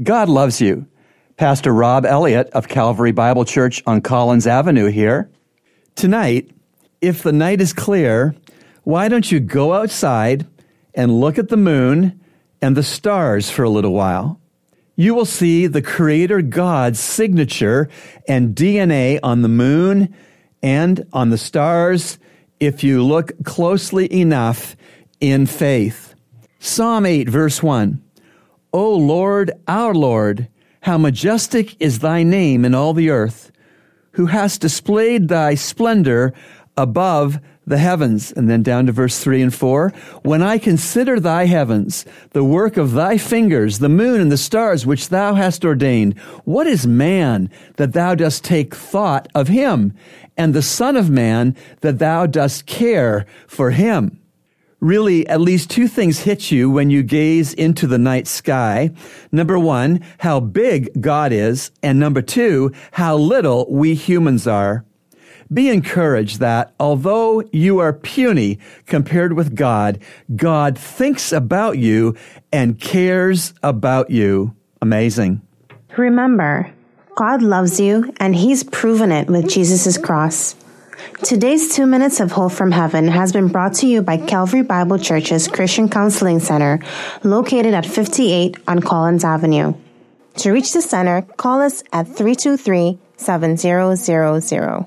God loves you. Pastor Rob Elliott of Calvary Bible Church on Collins Avenue here. Tonight, if the night is clear, why don't you go outside and look at the moon and the stars for a little while? You will see the Creator God's signature and DNA on the moon and on the stars if you look closely enough in faith. Psalm 8, verse 1. O Lord, our Lord, how majestic is thy name in all the earth, who hast displayed thy splendor above the heavens. And then down to verse 3 and 4. When I consider thy heavens, the work of thy fingers, the moon and the stars which thou hast ordained, what is man that thou dost take thought of him, and the Son of Man that thou dost care for him? Really at least two things hit you when you gaze into the night sky. Number one, how big God is. And number two, how little we humans are. Be encouraged that although you are puny compared with God, God thinks about you and cares about you. Amazing. Remember, God loves you and he's proven it with Jesus' cross. Today's two minutes of hope from heaven has been brought to you by Calvary Bible Church's Christian Counseling Center, located at 58 on Collins Avenue. To reach the center, call us at 323 7000.